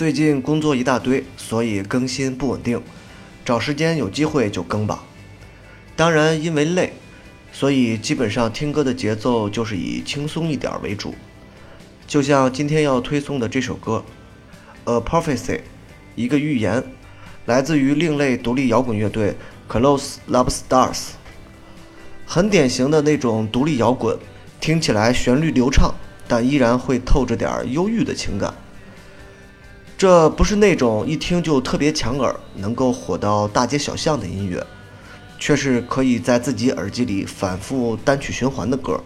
最近工作一大堆，所以更新不稳定，找时间有机会就更吧。当然，因为累，所以基本上听歌的节奏就是以轻松一点为主。就像今天要推送的这首歌《A Prophecy》，一个预言，来自于另类独立摇滚乐队 Close Love Stars，很典型的那种独立摇滚，听起来旋律流畅，但依然会透着点忧郁的情感。这不是那种一听就特别抢耳、能够火到大街小巷的音乐，却是可以在自己耳机里反复单曲循环的歌。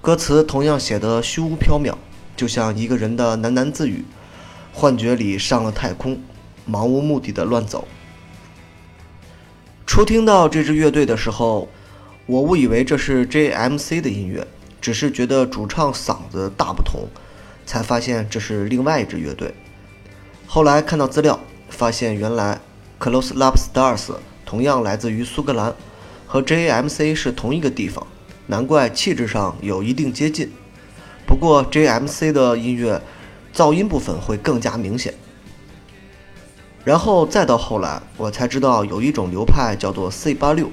歌词同样写得虚无缥缈，就像一个人的喃喃自语，幻觉里上了太空，漫无目的的乱走。初听到这支乐队的时候，我误以为这是 J.M.C 的音乐，只是觉得主唱嗓子大不同。才发现这是另外一支乐队。后来看到资料，发现原来 Close Love Stars 同样来自于苏格兰，和 J.M.C 是同一个地方，难怪气质上有一定接近。不过 J.M.C 的音乐噪音部分会更加明显。然后再到后来，我才知道有一种流派叫做 C86，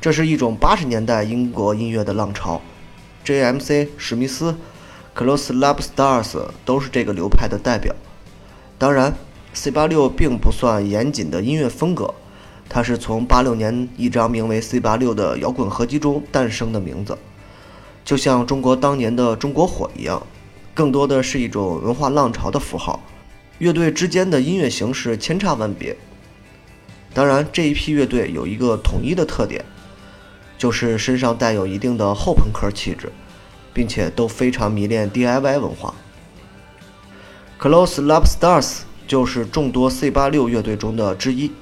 这是一种八十年代英国音乐的浪潮。J.M.C 史密斯。Close Love Stars 都是这个流派的代表。当然，C86 并不算严谨的音乐风格，它是从86年一张名为 C86 的摇滚合集中诞生的名字，就像中国当年的中国火一样，更多的是一种文化浪潮的符号。乐队之间的音乐形式千差万别。当然，这一批乐队有一个统一的特点，就是身上带有一定的后朋克气质。并且都非常迷恋 DIY 文化。Close Love Stars 就是众多 C86 乐队中的之一，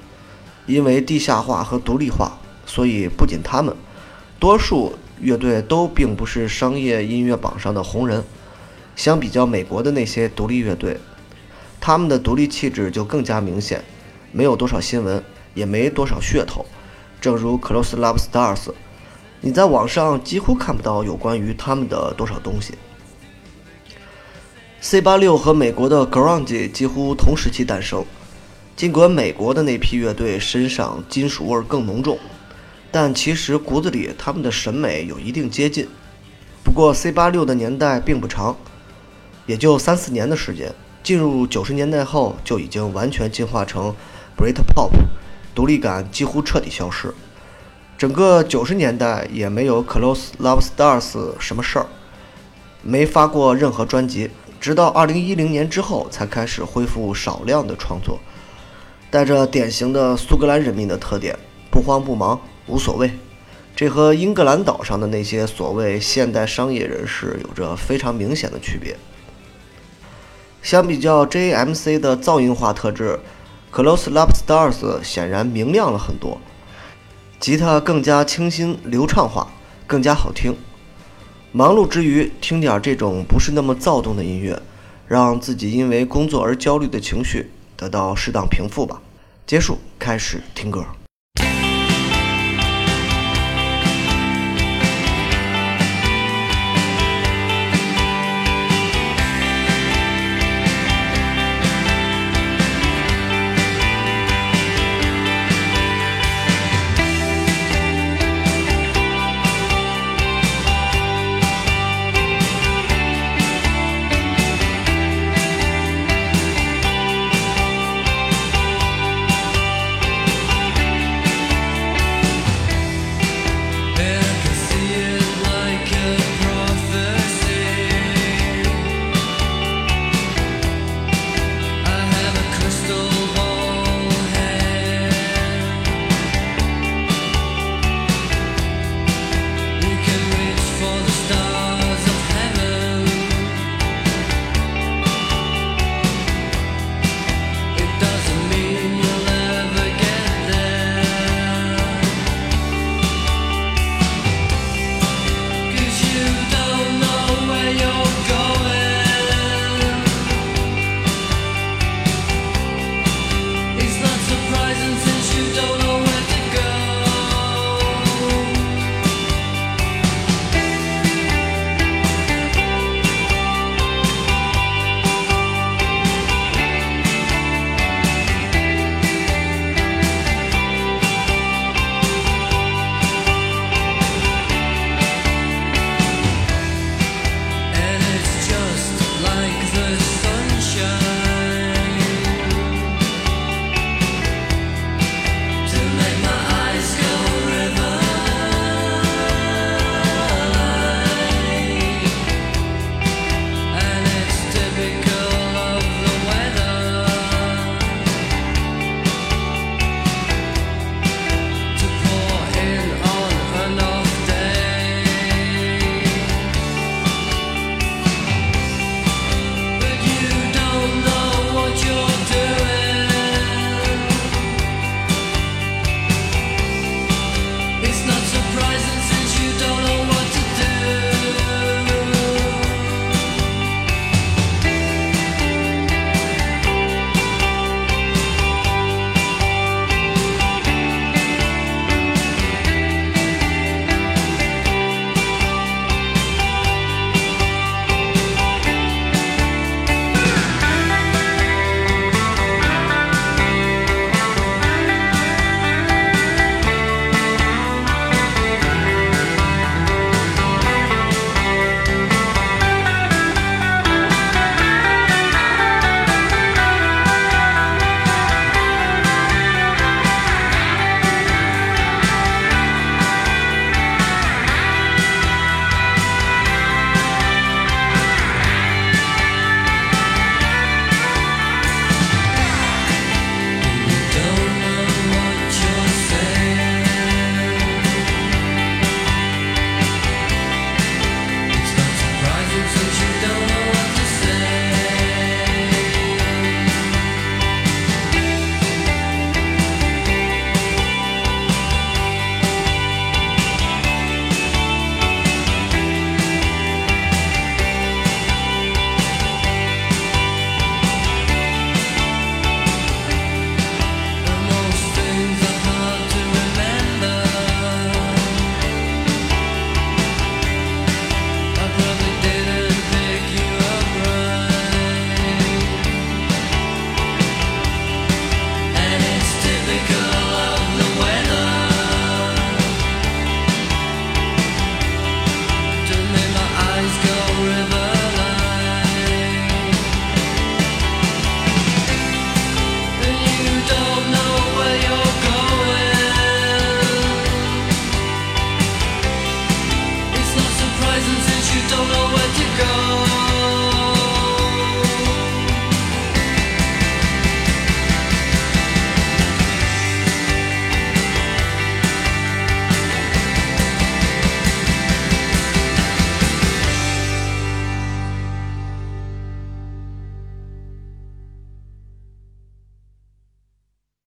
因为地下化和独立化，所以不仅他们，多数乐队都并不是商业音乐榜上的红人。相比较美国的那些独立乐队，他们的独立气质就更加明显，没有多少新闻，也没多少噱头。正如 Close Love Stars。你在网上几乎看不到有关于他们的多少东西。C86 和美国的 Grunge 几乎同时期诞生，尽管美国的那批乐队身上金属味更浓重，但其实骨子里他们的审美有一定接近。不过 C86 的年代并不长，也就三四年的时间。进入九十年代后，就已经完全进化成 Britpop，独立感几乎彻底消失。整个九十年代也没有 Close Love Stars 什么事儿，没发过任何专辑，直到二零一零年之后才开始恢复少量的创作，带着典型的苏格兰人民的特点，不慌不忙，无所谓。这和英格兰岛上的那些所谓现代商业人士有着非常明显的区别。相比较 JMC 的噪音化特质，Close Love Stars 显然明亮了很多。吉他更加清新流畅化，更加好听。忙碌之余听点这种不是那么躁动的音乐，让自己因为工作而焦虑的情绪得到适当平复吧。结束，开始听歌。